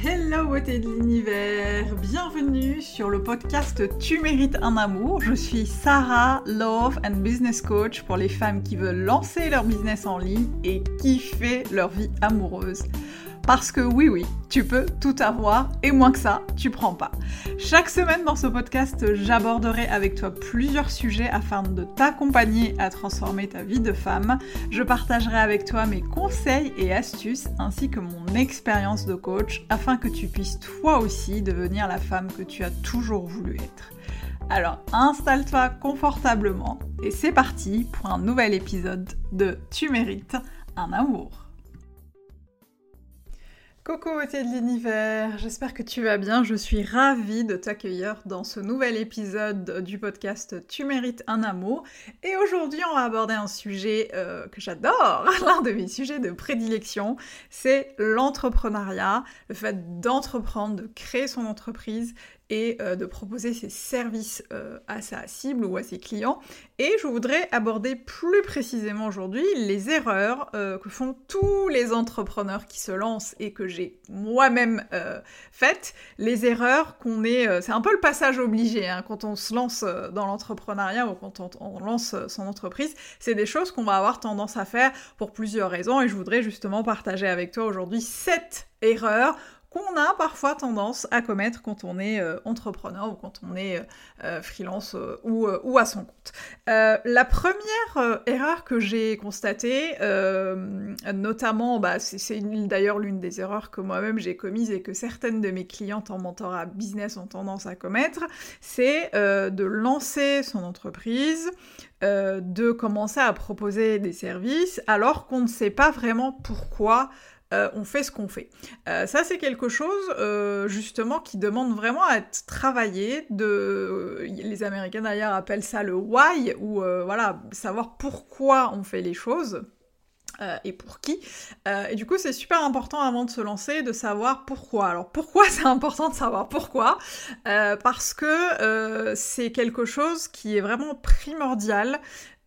Hello beauté de l'univers, bienvenue sur le podcast Tu mérites un amour. Je suis Sarah, Love and Business Coach pour les femmes qui veulent lancer leur business en ligne et kiffer leur vie amoureuse. Parce que oui, oui, tu peux tout avoir et moins que ça, tu prends pas. Chaque semaine dans ce podcast, j'aborderai avec toi plusieurs sujets afin de t'accompagner à transformer ta vie de femme. Je partagerai avec toi mes conseils et astuces ainsi que mon expérience de coach afin que tu puisses toi aussi devenir la femme que tu as toujours voulu être. Alors installe-toi confortablement et c'est parti pour un nouvel épisode de Tu mérites un amour. Coucou beauté de l'univers, j'espère que tu vas bien, je suis ravie de t'accueillir dans ce nouvel épisode du podcast Tu mérites un amour. Et aujourd'hui on va aborder un sujet euh, que j'adore, l'un de mes sujets de prédilection, c'est l'entrepreneuriat, le fait d'entreprendre, de créer son entreprise et euh, de proposer ses services euh, à sa cible ou à ses clients. Et je voudrais aborder plus précisément aujourd'hui les erreurs euh, que font tous les entrepreneurs qui se lancent et que j'ai moi-même faites. Les erreurs qu'on est... c'est un peu le passage obligé hein, quand on se lance dans l'entrepreneuriat ou quand on, lance son entreprise. C'est des choses qu'on va avoir tendance à faire pour plusieurs raisons et je voudrais justement partager avec toi aujourd'hui sept erreurs qu'on a parfois tendance à commettre quand on est euh, entrepreneur ou quand on est euh, euh, freelance ou, à son compte. la première erreur que j'ai constatée, notamment, bah, c'est d'ailleurs l'une des erreurs que moi-même j'ai commises et que certaines de mes clientes en mentorat business ont tendance à commettre, c'est de lancer son entreprise, de commencer à proposer des services alors qu'on ne sait pas vraiment pourquoi euh, on fait ce qu'on fait. Euh, ça, c'est quelque chose, euh, justement, qui demande vraiment à être travaillé. De... Les Américains, d'ailleurs, appellent ça le why, ou voilà, savoir pourquoi on fait les choses. et pour qui. et du coup, c'est super important avant de se lancer de savoir pourquoi. Alors pourquoi c'est important de savoir pourquoi? Parce que c'est quelque chose qui est vraiment primordial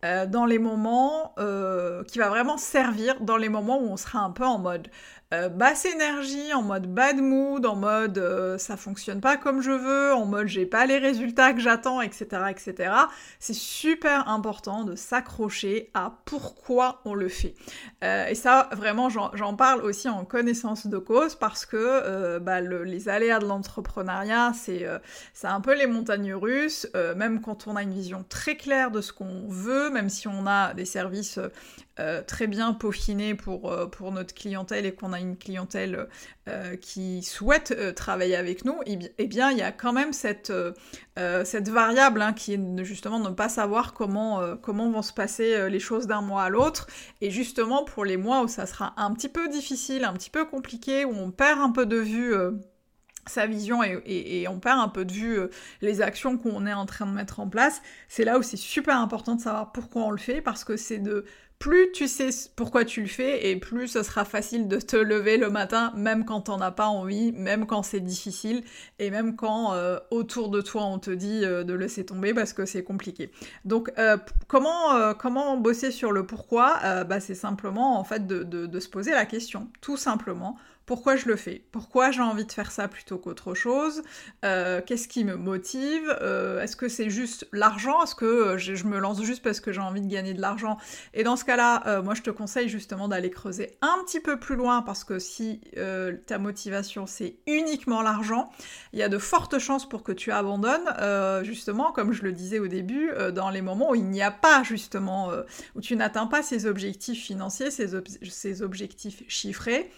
euh, dans les moments euh, qui va vraiment servir dans les moments où on sera un peu en mode euh, basse énergie, en mode bad mood, en mode euh, ça fonctionne pas comme je veux, en mode j'ai pas les résultats que j'attends, etc., etc. C'est super important de s'accrocher à pourquoi on le fait. Euh, et ça, vraiment, j'en parle aussi en connaissance de cause parce que bah, les aléas de l'entrepreneuriat, c'est un peu les montagnes russes, même quand on a une vision très claire de ce qu'on veut, même si on a des services très bien peaufinés pour, pour notre clientèle et qu'on a une clientèle euh, qui souhaite euh, travailler avec nous, et, eh bien il y a quand même cette, euh, cette variable hein, qui est justement de ne pas savoir comment, comment vont se passer les choses d'un mois à l'autre. Et justement pour les mois où ça sera un petit peu difficile, un petit peu compliqué, où on perd un peu de vue sa vision et, on perd un peu de vue les actions qu'on est en train de mettre en place, c'est là où c'est super important de savoir pourquoi on le fait, parce que c'est de plus tu sais pourquoi tu le fais et plus ce sera facile de te lever le matin, même quand t'en as pas envie, même quand c'est difficile et même quand euh, autour de toi on te dit euh, de laisser tomber parce que c'est compliqué. Donc euh, comment, comment bosser sur le pourquoi? Bah, C'est simplement en fait de se poser la question, tout simplement pourquoi je le fais, pourquoi j'ai envie de faire ça plutôt qu'autre chose, euh, qu'est-ce qui me motive, euh, est-ce que c'est juste l'argent, est-ce que euh, je, me lance juste parce que j'ai envie de gagner de l'argent? Et dans ce cas-là, moi je te conseille justement d'aller creuser un petit peu plus loin parce que si ta motivation c'est uniquement l'argent, il y a de fortes chances pour que tu abandonnes, justement, comme je le disais au début, dans les moments où il n'y a pas justement, où tu n'atteins pas ces objectifs financiers, ces objectifs chiffrés.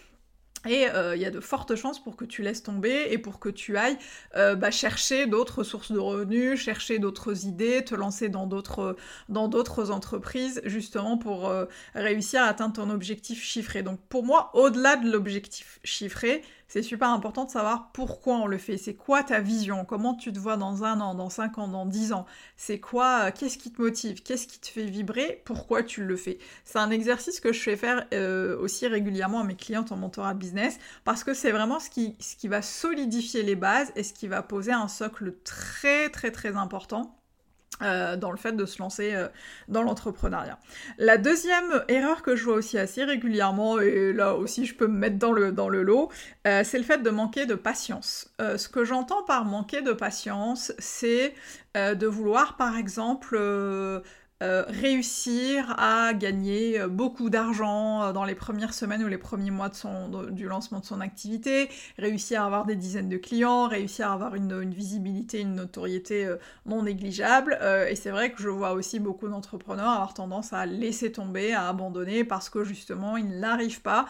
Et euh, il y a de fortes chances pour que tu laisses tomber et pour que tu ailles euh, bah, chercher d'autres sources de revenus, chercher d'autres idées, te lancer dans d'autres dans d'autres entreprises justement pour euh, réussir à atteindre ton objectif chiffré. Donc pour moi, au-delà de l'objectif chiffré, c'est super important de savoir pourquoi on le fait. C'est quoi ta vision? Comment tu te vois dans un an, dans cinq ans, dans dix ans? C'est quoi Qu'est-ce qui te motive? Qu'est-ce qui te fait vibrer? Pourquoi tu le fais? C'est un exercice que je fais faire euh, aussi régulièrement à mes clientes en mentorat business parce que c'est vraiment ce qui va solidifier les bases et ce qui va poser un socle très très très important euh, dans le fait de se lancer euh, dans l'entrepreneuriat. La deuxième erreur que je vois aussi assez régulièrement, et là aussi je peux me mettre dans le, dans le lot, euh, c'est le fait de manquer de patience. ce que j'entends par manquer de patience, c'est de vouloir par exemple euh, réussir à gagner euh, beaucoup d'argent euh, dans les premières semaines ou les premiers mois de du lancement de son activité, réussir à avoir des dizaines de clients, réussir à avoir une, une visibilité, une notoriété non négligeable. et c'est vrai que je vois aussi beaucoup d'entrepreneurs avoir tendance à laisser tomber, à abandonner parce que justement ils n'arrivent pas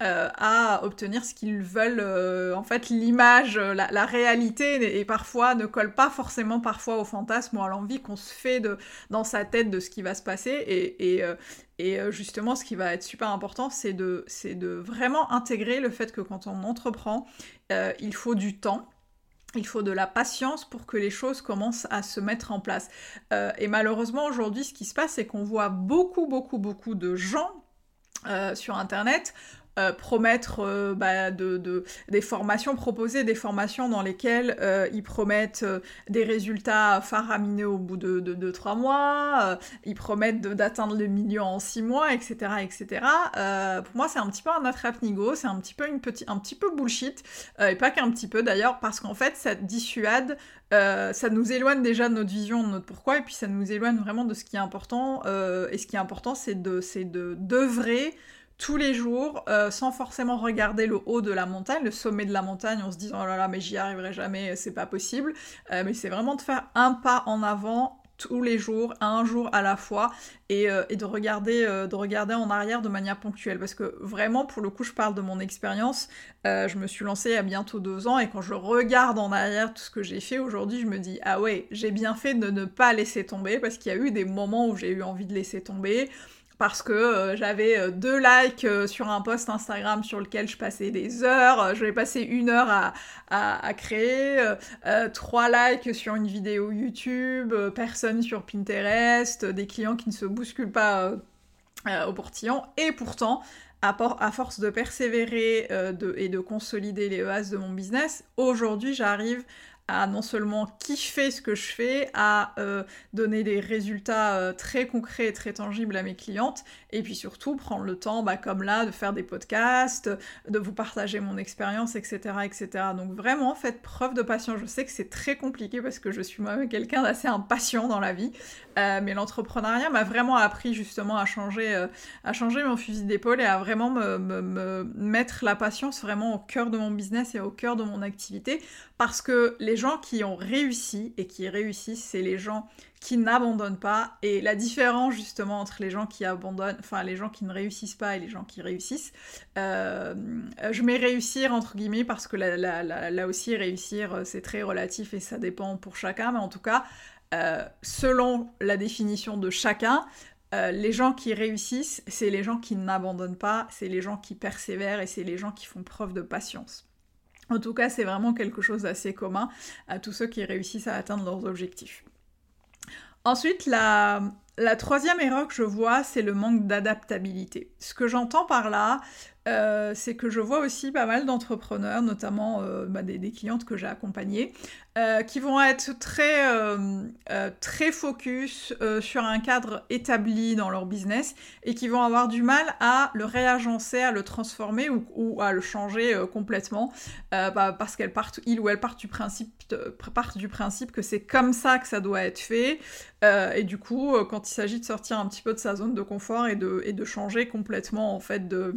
euh, à obtenir ce qu'ils veulent. Euh, en fait, l'image, euh, la, réalité, et parfois ne colle pas forcément parfois au fantasme ou à l'envie qu'on se fait de, dans sa tête de ce qui va se passer. Et, justement, ce qui va être super important, c'est de, de vraiment intégrer le fait que quand on entreprend, il faut du temps. Il faut de la patience pour que les choses commencent à se mettre en place. et malheureusement, aujourd'hui, ce qui se passe, c'est qu'on voit beaucoup, beaucoup, beaucoup de gens sur Internet euh, promettre euh, bah, de, des formations, proposer des formations dans lesquelles euh, ils promettent des résultats faramineux au bout de, trois mois, ils promettent d'atteindre le million en six mois, etc. etc. pour moi, c'est un petit peu un attrape-nigo, c'est un petit peu un petit peu bullshit, et pas qu'un petit peu d'ailleurs, parce qu'en fait, ça dissuade ça nous éloigne déjà de notre vision, de notre pourquoi, et puis ça nous éloigne vraiment de ce qui est important. et ce qui est important, c'est de, c'est de d'œuvrer tous les jours, euh, sans forcément regarder le haut de la montagne, le sommet de la montagne, en se disant oh là là, mais j'y arriverai jamais, c'est pas possible. Euh, mais c'est vraiment de faire un pas en avant tous les jours, un jour à la fois, et, euh, de, regarder, de regarder en arrière de manière ponctuelle. Parce que vraiment, pour le coup, je parle de mon expérience. je me suis lancée il y a bientôt deux ans, et quand je regarde en arrière tout ce que j'ai fait aujourd'hui, je me dis, ah ouais, j'ai bien fait de ne pas laisser tomber, parce qu'il y a eu des moments où j'ai eu envie de laisser tomber parce que euh, j'avais euh, deux likes euh, sur un post Instagram sur lequel je passais des heures, je vais passer une heure à, créer, trois likes sur une vidéo YouTube, personne sur Pinterest, des clients qui ne se bousculent pas au portillon, et pourtant, à, force de persévérer et de consolider les EAS de mon business, aujourd'hui j'arrive à non seulement kiffer ce que je fais, à euh, donner des résultats euh, très concrets et très tangibles à mes clientes, et puis surtout prendre le temps, bah, comme là, de faire des podcasts, de vous partager mon expérience, etc., etc. Donc vraiment, faites preuve de patience. Je sais que c'est très compliqué parce que je suis moi-même quelqu'un d'assez impatient dans la vie, euh, mais l'entrepreneuriat m'a vraiment appris justement à changer, à changer mon fusil d'épaule et à vraiment me, me mettre la patience vraiment au cœur de mon business et au cœur de mon activité, parce que les gens qui ont réussi et qui réussissent, c'est les gens qui n'abandonnent pas. Et la différence justement entre les gens qui abandonnent, enfin les gens qui ne réussissent pas et les gens qui réussissent, euh, je mets réussir entre guillemets parce que là, aussi réussir euh, c'est très relatif et ça dépend pour chacun, mais en tout cas, euh, selon la définition de chacun, les gens qui réussissent, c'est les gens qui n'abandonnent pas, c'est les gens qui persévèrent et c'est les gens qui font preuve de patience. En tout cas, c'est vraiment quelque chose d'assez commun à tous ceux qui réussissent à atteindre leurs objectifs. Ensuite, la, troisième erreur que je vois, c'est le manque d'adaptabilité. Ce que j'entends par là, euh, c'est que je vois aussi pas mal d'entrepreneurs, notamment euh, bah, des, clientes que j'ai accompagnées, euh, qui vont être très, très focus sur un cadre établi dans leur business et qui vont avoir du mal à le réagencer, à le transformer ou, à le changer complètement bah, parce qu'elles partent, il ou elle part du principe, part du principe que c'est comme ça que ça doit être fait et du coup, quand il s'agit de sortir un petit peu de sa zone de confort et de, et de changer complètement en fait de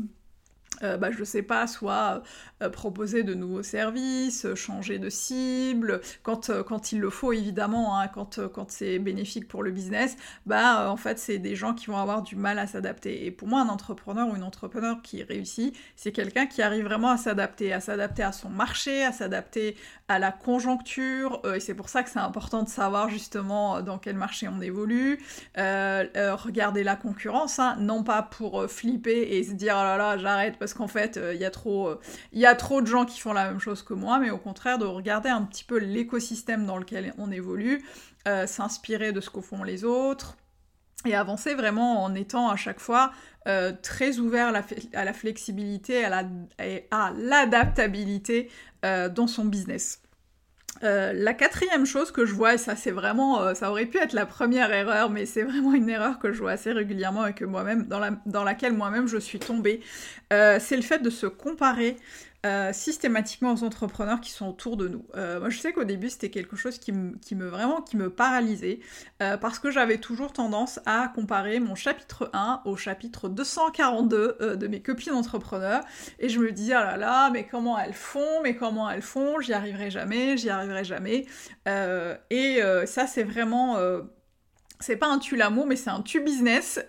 euh, bah, je sais pas, soit euh, proposer de nouveaux services, changer de cible, quand, euh, quand il le faut évidemment, hein, quand, quand c'est bénéfique pour le business, bah en fait c'est des gens qui vont avoir du mal à s'adapter. Et pour moi un entrepreneur ou une entrepreneur qui réussit, c'est quelqu'un qui arrive vraiment à s'adapter, à s'adapter à son marché, à s'adapter à la conjoncture, et c'est pour ça que c'est important de savoir justement dans quel marché on évolue, regarder la concurrence, hein, non pas pour flipper et se dire oh là là j'arrête qu'en fait, il euh, y, a trop, euh, y a trop de gens qui font la même chose que moi, mais au contraire de regarder un petit peu l'écosystème dans lequel on évolue, euh, s'inspirer de ce que font les autres, et avancer vraiment en étant à chaque fois très ouvert à la, flexibilité et à l'adaptabilité dans son business. La quatrième chose que je vois, et ça c'est vraiment, ça aurait pu être la première erreur, mais c'est vraiment une erreur que je vois assez régulièrement et que moi-même, dans, la, dans laquelle moi-même je suis tombée, c'est le fait de se comparer euh, systématiquement aux entrepreneurs qui sont autour de nous. Euh, moi, je sais qu'au début, c'était quelque chose qui me, vraiment qui me paralysait euh, parce que j'avais toujours tendance à comparer mon chapitre 1 au chapitre 242 de mes copines entrepreneurs et je me disais, oh là là, mais comment elles font, mais comment elles font, j'y arriverai jamais, j'y arriverai jamais. et ça, c'est vraiment c'est pas un tu l'amour, mais c'est un tu business.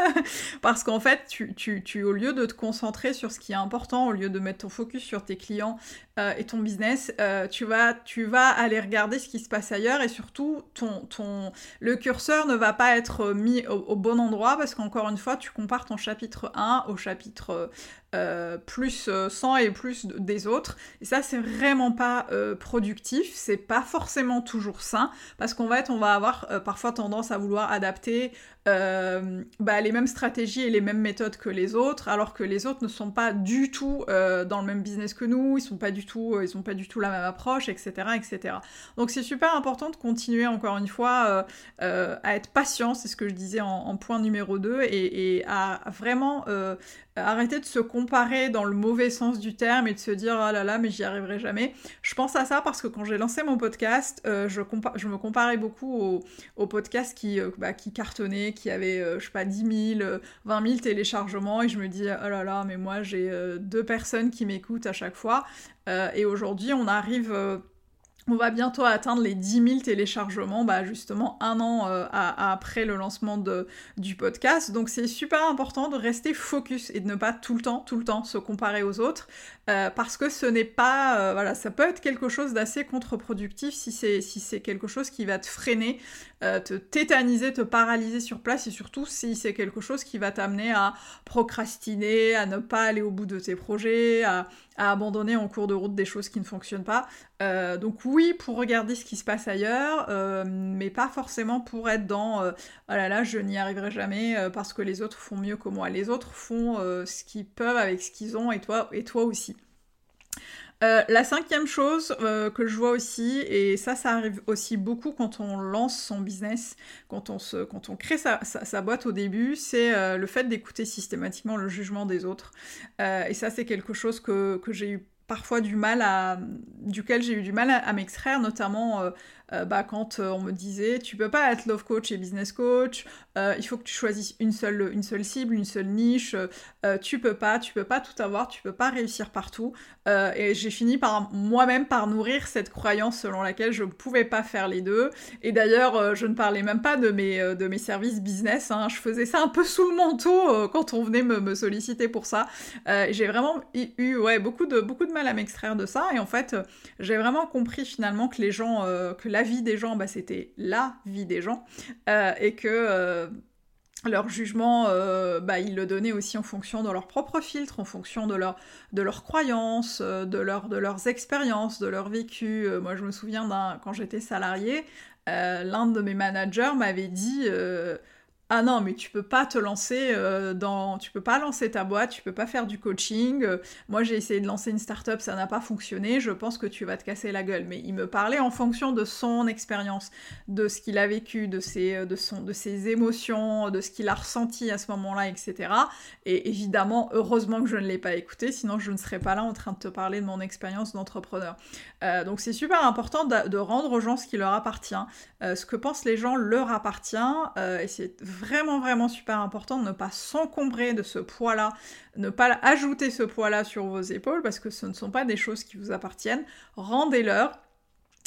Parce qu'en fait, tu, tu, au lieu de te concentrer sur ce qui est important, au lieu de mettre ton focus sur tes clients euh, et ton business, euh, tu, vas, aller regarder ce qui se passe ailleurs et surtout, ton, ton, le curseur ne va pas être mis au, bon endroit parce qu'encore une fois, tu compares ton chapitre 1 au chapitre euh, plus 100 et plus des autres. Et ça, c'est vraiment pas productif, c'est pas forcément toujours sain parce qu'en fait, on va avoir parfois tendance à vouloir adapter euh, bah, les mêmes stratégies et les mêmes méthodes que les autres, alors que les autres ne sont pas du tout euh, dans le même business que nous, ils sont pas du tout, euh, ils ont pas la même approche, etc., etc. Donc c'est super important de continuer encore une fois à être patient, c'est ce que je disais en, point numéro 2, et, et à vraiment arrêter de se comparer dans le mauvais sens du terme et de se dire ah là là mais j'y arriverai jamais. Je pense à ça parce que quand j'ai lancé mon podcast, je, je, me comparais beaucoup aux, aux podcasts qui, bah, qui cartonnaient, qui avait, euh, je sais pas, 10 000, 20 000 téléchargements, et je me dis, oh là là, mais moi j'ai euh, deux personnes qui m'écoutent à chaque fois. Euh, et aujourd'hui, on arrive on va bientôt atteindre les 10 000 téléchargements, bah justement un an euh, après le lancement du podcast. Donc c'est super important de rester focus et de ne pas tout le temps, tout le temps se comparer aux autres, euh, parce que ce n'est pas, euh, voilà, ça peut être quelque chose d'assez contre-productif si c'est si c'est quelque chose qui va te freiner, te tétaniser, te paralyser sur place, et surtout si c'est quelque chose qui va t'amener à procrastiner, à ne pas aller au bout de tes projets, à, à abandonner en cours de route des choses qui ne fonctionnent pas. Euh, donc oui, pour regarder ce qui se passe ailleurs, euh, mais pas forcément pour être dans euh, oh là là, je n'y arriverai jamais parce que les autres font mieux que moi. Les autres font ce qu'ils peuvent avec ce qu'ils ont et toi, et toi aussi. La cinquième chose que je vois aussi, et ça, ça arrive aussi beaucoup quand on lance son business, quand on, crée sa, boîte au début, c'est le fait d'écouter systématiquement le jugement des autres. et ça, c'est quelque chose que, j'ai eu parfois du mal à, duquel j'ai eu du mal à, m'extraire, notamment euh, euh, bah, quand euh, on me disait tu peux pas être love coach et business coach, euh, il faut que tu choisisses une seule, une seule cible, une seule niche, tu peux pas, tu peux pas tout avoir, tu peux pas réussir partout. et j'ai fini par moi-même par nourrir cette croyance selon laquelle je ne pouvais pas faire les deux. Et d'ailleurs, je ne parlais même pas de mes, de mes services business, hein. je faisais ça un peu sous le manteau quand on venait me, me solliciter pour ça. j'ai vraiment eu ouais, beaucoup, de, beaucoup de mal à m'extraire de ça. Et en fait, j'ai vraiment compris finalement que les gens, que la vie des gens, bah, c'était la vie des gens, euh, et que euh, leur jugement, euh, bah, ils le donnaient aussi en fonction de leur propre filtre, en fonction de, leur, de leurs croyances, de leurs expériences, de leur vécu. moi, je me souviens quand j'étais salarié, l'un de mes managers m'avait dit ah non, mais tu peux pas te lancer euh, dans. Tu peux pas lancer ta boîte, tu peux pas faire du coaching. Euh, moi, j'ai essayé de lancer une start-up, ça n'a pas fonctionné. Je pense que tu vas te casser la gueule. Mais il me parlait en fonction de son expérience, de ce qu'il a vécu, de ses, euh, de, son, de ses émotions, de ce qu'il a ressenti à ce moment-là, etc. Et évidemment, heureusement que je ne l'ai pas écouté, sinon je ne serais pas là en train de te parler de mon expérience d'entrepreneur. donc c'est super important de, rendre aux gens ce qui leur appartient. ce que pensent les gens leur appartient. et c'est vraiment, vraiment super important de ne pas s'encombrer de ce poids-là, ne pas ajouter ce poids-là sur vos épaules parce que ce ne sont pas des choses qui vous appartiennent. Rendez-leur.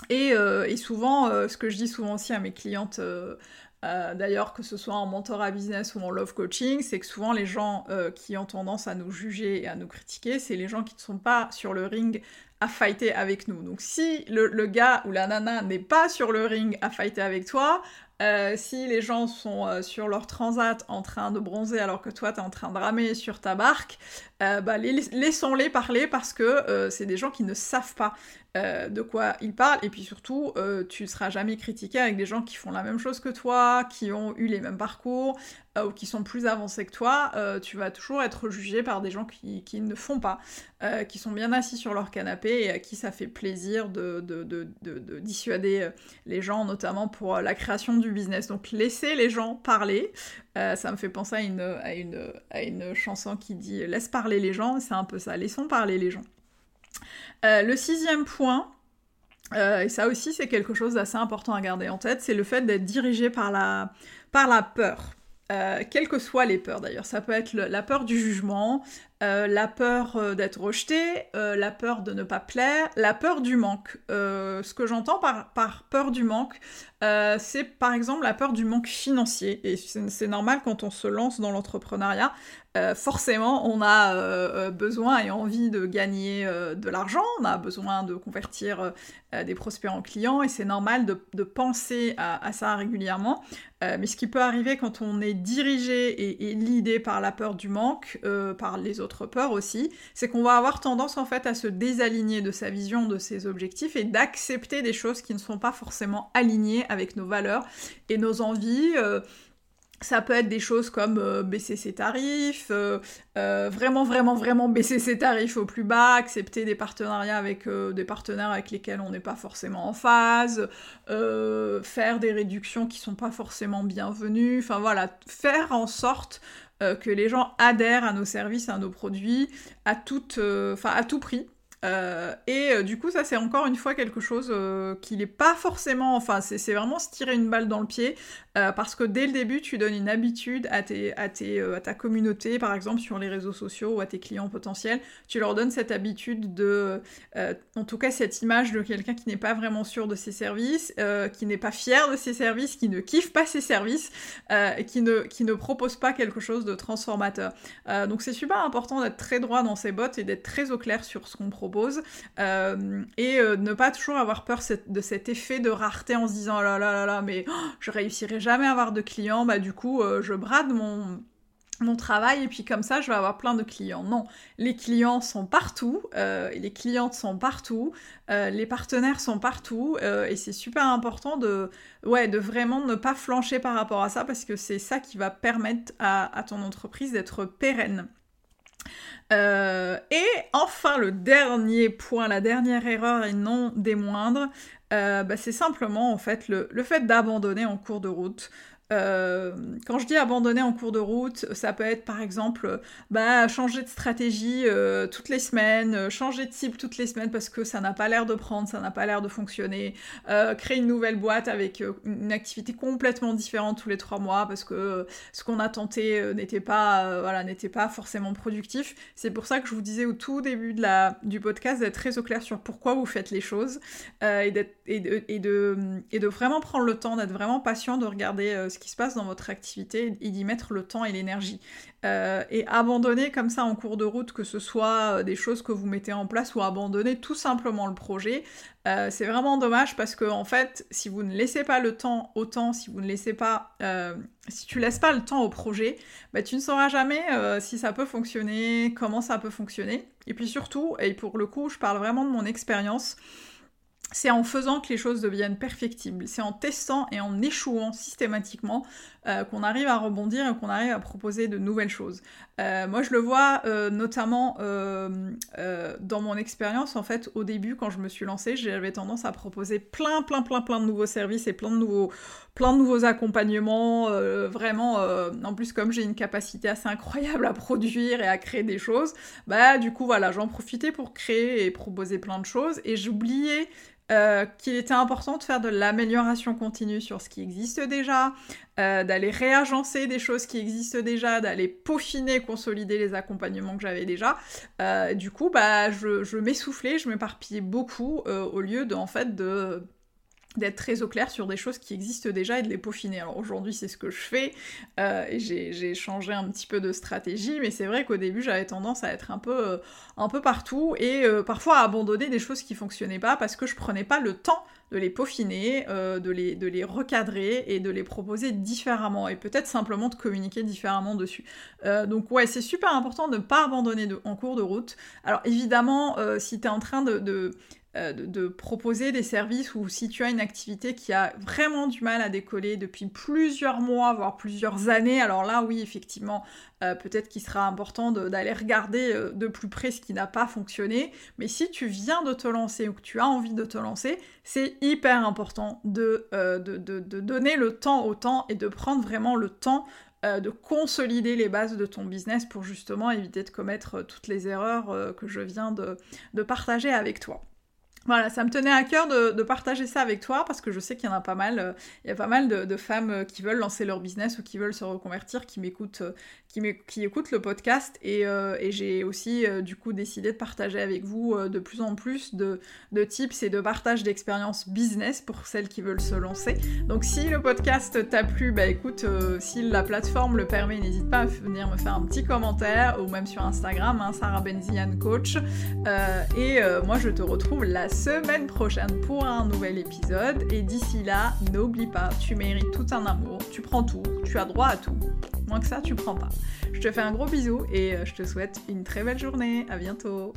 Et, euh, souvent, euh, ce que je dis souvent aussi à mes clientes, euh, d'ailleurs que ce soit en mentorat business ou en love coaching, c'est que souvent les gens qui ont tendance à nous juger et à nous critiquer, c'est les gens qui ne sont pas sur le ring à fighter avec nous. Donc si le, le gars ou la nana n'est pas sur le ring à fighter avec toi, euh, si les gens sont euh, sur leur transat en train de bronzer alors que toi t'es en train de ramer sur ta barque, euh, bah, laissons-les parler parce que c'est des gens qui ne savent pas de quoi ils parlent et puis surtout tu ne seras jamais critiqué avec des gens qui font la même chose que toi, qui ont eu les mêmes parcours ou qui sont plus avancés que toi, tu vas toujours être jugé par des gens qui, ne font pas, qui sont bien assis sur leur canapé et à qui ça fait plaisir de, de, de dissuader les gens, notamment pour la création du business. Donc laissez les gens parler. Ça me fait penser à une, chanson qui dit Laisse parler les gens, c'est un peu ça, laissons parler les gens. le sixième point, euh, et ça aussi, c'est quelque chose d'assez important à garder en tête, c'est le fait d'être dirigé par la, par la peur. Euh, quelles que soient les peurs d'ailleurs, ça peut être la peur du jugement, euh, la peur d'être rejeté, la peur de ne pas plaire, la peur du manque. ce que j'entends par, peur du manque, c'est par exemple la peur du manque financier. Et c'est normal quand on se lance dans l'entrepreneuriat, euh, forcément, on a euh, euh, besoin et envie de gagner de l'argent, on a besoin de convertir des prospects en clients, et c'est normal de, penser à, ça régulièrement. Mais ce qui peut arriver quand on est dirigé et, et l'idée par la peur du manque, par les autres peurs aussi, c'est qu'on va avoir tendance en fait à se désaligner de sa vision, de ses objectifs, et d'accepter des choses qui ne sont pas forcément alignées avec nos valeurs et nos envies. Ça peut être des choses comme euh, baisser ses tarifs, euh, euh, vraiment, vraiment, vraiment baisser ses tarifs au plus bas, accepter des partenariats avec des partenaires avec lesquels on n'est pas forcément en phase, faire des réductions qui sont pas forcément bienvenues, enfin voilà, faire en sorte que les gens adhèrent à nos services, à nos produits, à tout prix. Euh, et euh, du coup, ça c'est encore une fois quelque chose euh, qui n'est pas forcément, enfin c'est vraiment se tirer une balle dans le pied, parce que dès le début, tu donnes une habitude à, ta communauté, par exemple sur les réseaux sociaux ou à tes clients potentiels, tu leur donnes cette habitude de, en tout cas cette image de quelqu'un qui n'est pas vraiment sûr de ses services, qui n'est pas fier de ses services, qui ne kiffe pas ses services, qui ne, qui ne propose pas quelque chose de transformateur. donc c'est super important d'être très droit dans ses bottes et d'être très au clair sur ce qu'on propose euh, et euh, ne pas toujours avoir peur de cet effet de rareté en se disant oh là là là mais oh, je réussirai jamais à avoir de clients bah du coup euh, je brade mon mon travail et puis comme ça je vais avoir plein de clients. Non, les clients sont partout, les clientes sont partout, les partenaires sont partout et c'est super important de, ouais, de vraiment ne pas flancher par rapport à ça parce que c'est ça qui va permettre à ton entreprise d'être pérenne. Euh, et enfin, le dernier point, la dernière erreur et non des moindres, euh, bah, c'est simplement en fait le, le fait d'abandonner en cours de route. Euh, quand je dis abandonner en cours de route, ça peut être par exemple bah, changer de stratégie euh, toutes les semaines, euh, changer de cible toutes les semaines parce que ça n'a pas l'air de prendre, ça n'a pas l'air de fonctionner, créer une nouvelle boîte avec une activité complètement différente tous les trois mois parce que ce qu'on a tenté n'était pas, voilà, n'était pas forcément productif. C'est pour ça que je vous disais au tout début de la, du podcast d'être très au clair sur pourquoi vous faites les choses et, et, de, et, de, et de vraiment prendre le temps, d'être vraiment patient, de regarder ce qui se passe dans votre activité et d'y mettre le temps et l'énergie. Euh, et abandonner comme ça en cours de route, que ce soit euh, des choses que vous mettez en place ou abandonner tout simplement le projet, euh, c'est vraiment dommage parce que en fait, si vous ne laissez pas le temps au si vous ne laissez pas, si tu laisses pas le temps au projet, bah, tu ne sauras jamais si ça peut fonctionner, comment ça peut fonctionner. Et puis surtout, et pour le coup, je parle vraiment de mon expérience c'est en faisant que les choses deviennent perfectibles, c'est en testant et en échouant systématiquement euh, qu'on arrive à rebondir et qu'on arrive à proposer de nouvelles choses. Euh, moi je le vois euh, notamment dans mon expérience en fait au début quand je me suis lancée j'avais tendance à proposer plein plein plein plein de nouveaux services et plein de nouveaux plein de nouveaux accompagnements vraiment en plus comme j'ai une capacité assez incroyable à produire et à créer des choses bah du coup voilà j'en profitais pour créer et proposer plein de choses et j'oubliais euh, qu'il était important de faire de l'amélioration continue sur ce qui existe déjà, euh, d'aller réagencer des choses qui existent déjà, d'aller peaufiner, consolider les accompagnements que j'avais déjà. Euh, du coup, bah, je, je m'essoufflais, je m'éparpillais beaucoup au lieu de, en fait, de d'être très au clair sur des choses qui existent déjà et de les peaufiner. Alors aujourd'hui c'est ce que je fais, euh, j'ai changé un petit peu de stratégie, mais c'est vrai qu'au début j'avais tendance à être un peu, euh, un peu partout et euh, parfois à abandonner des choses qui fonctionnaient pas parce que je prenais pas le temps de les peaufiner, de, les, de les recadrer et de les proposer différemment et peut-être simplement de communiquer différemment dessus. donc ouais, c'est super important de ne pas abandonner en cours de route. Alors évidemment, si tu es en train de, euh, de, proposer des services ou si tu as une activité qui a vraiment du mal à décoller depuis plusieurs mois, voire plusieurs années, alors là oui effectivement euh, peut-être qu'il sera important d'aller regarder euh, de plus près ce qui n'a pas fonctionné, mais si tu viens de te lancer ou que tu as envie de te lancer, c'est hyper important de, de, de, donner le temps au temps et de prendre vraiment le temps de consolider les bases de ton business pour justement éviter de commettre toutes les erreurs que je viens de partager avec toi. Voilà, ça me tenait à cœur de, partager ça avec toi parce que je sais qu'il y en a pas mal. Euh, il y a pas mal de, femmes euh, qui veulent lancer leur business ou qui veulent se reconvertir, qui m'écoutent, euh, qui, écoutent le podcast. Et, j'ai aussi du coup décidé de partager avec vous de plus en plus de, tips et de partage d'expériences business pour celles qui veulent se lancer. Donc si le podcast t'a plu, bah écoute, si la plateforme le permet, n'hésite pas à venir me faire un petit commentaire ou même sur Instagram, hein, Sarah Benzian Coach. et moi je te retrouve la semaine prochaine pour un nouvel épisode. Et d'ici là, n'oublie pas, tu mérites tout un amour, tu prends tout, tu as droit à tout. Moins que ça, tu prends pas. Je te fais un gros bisou et euh, je te souhaite une très belle journée. À bientôt.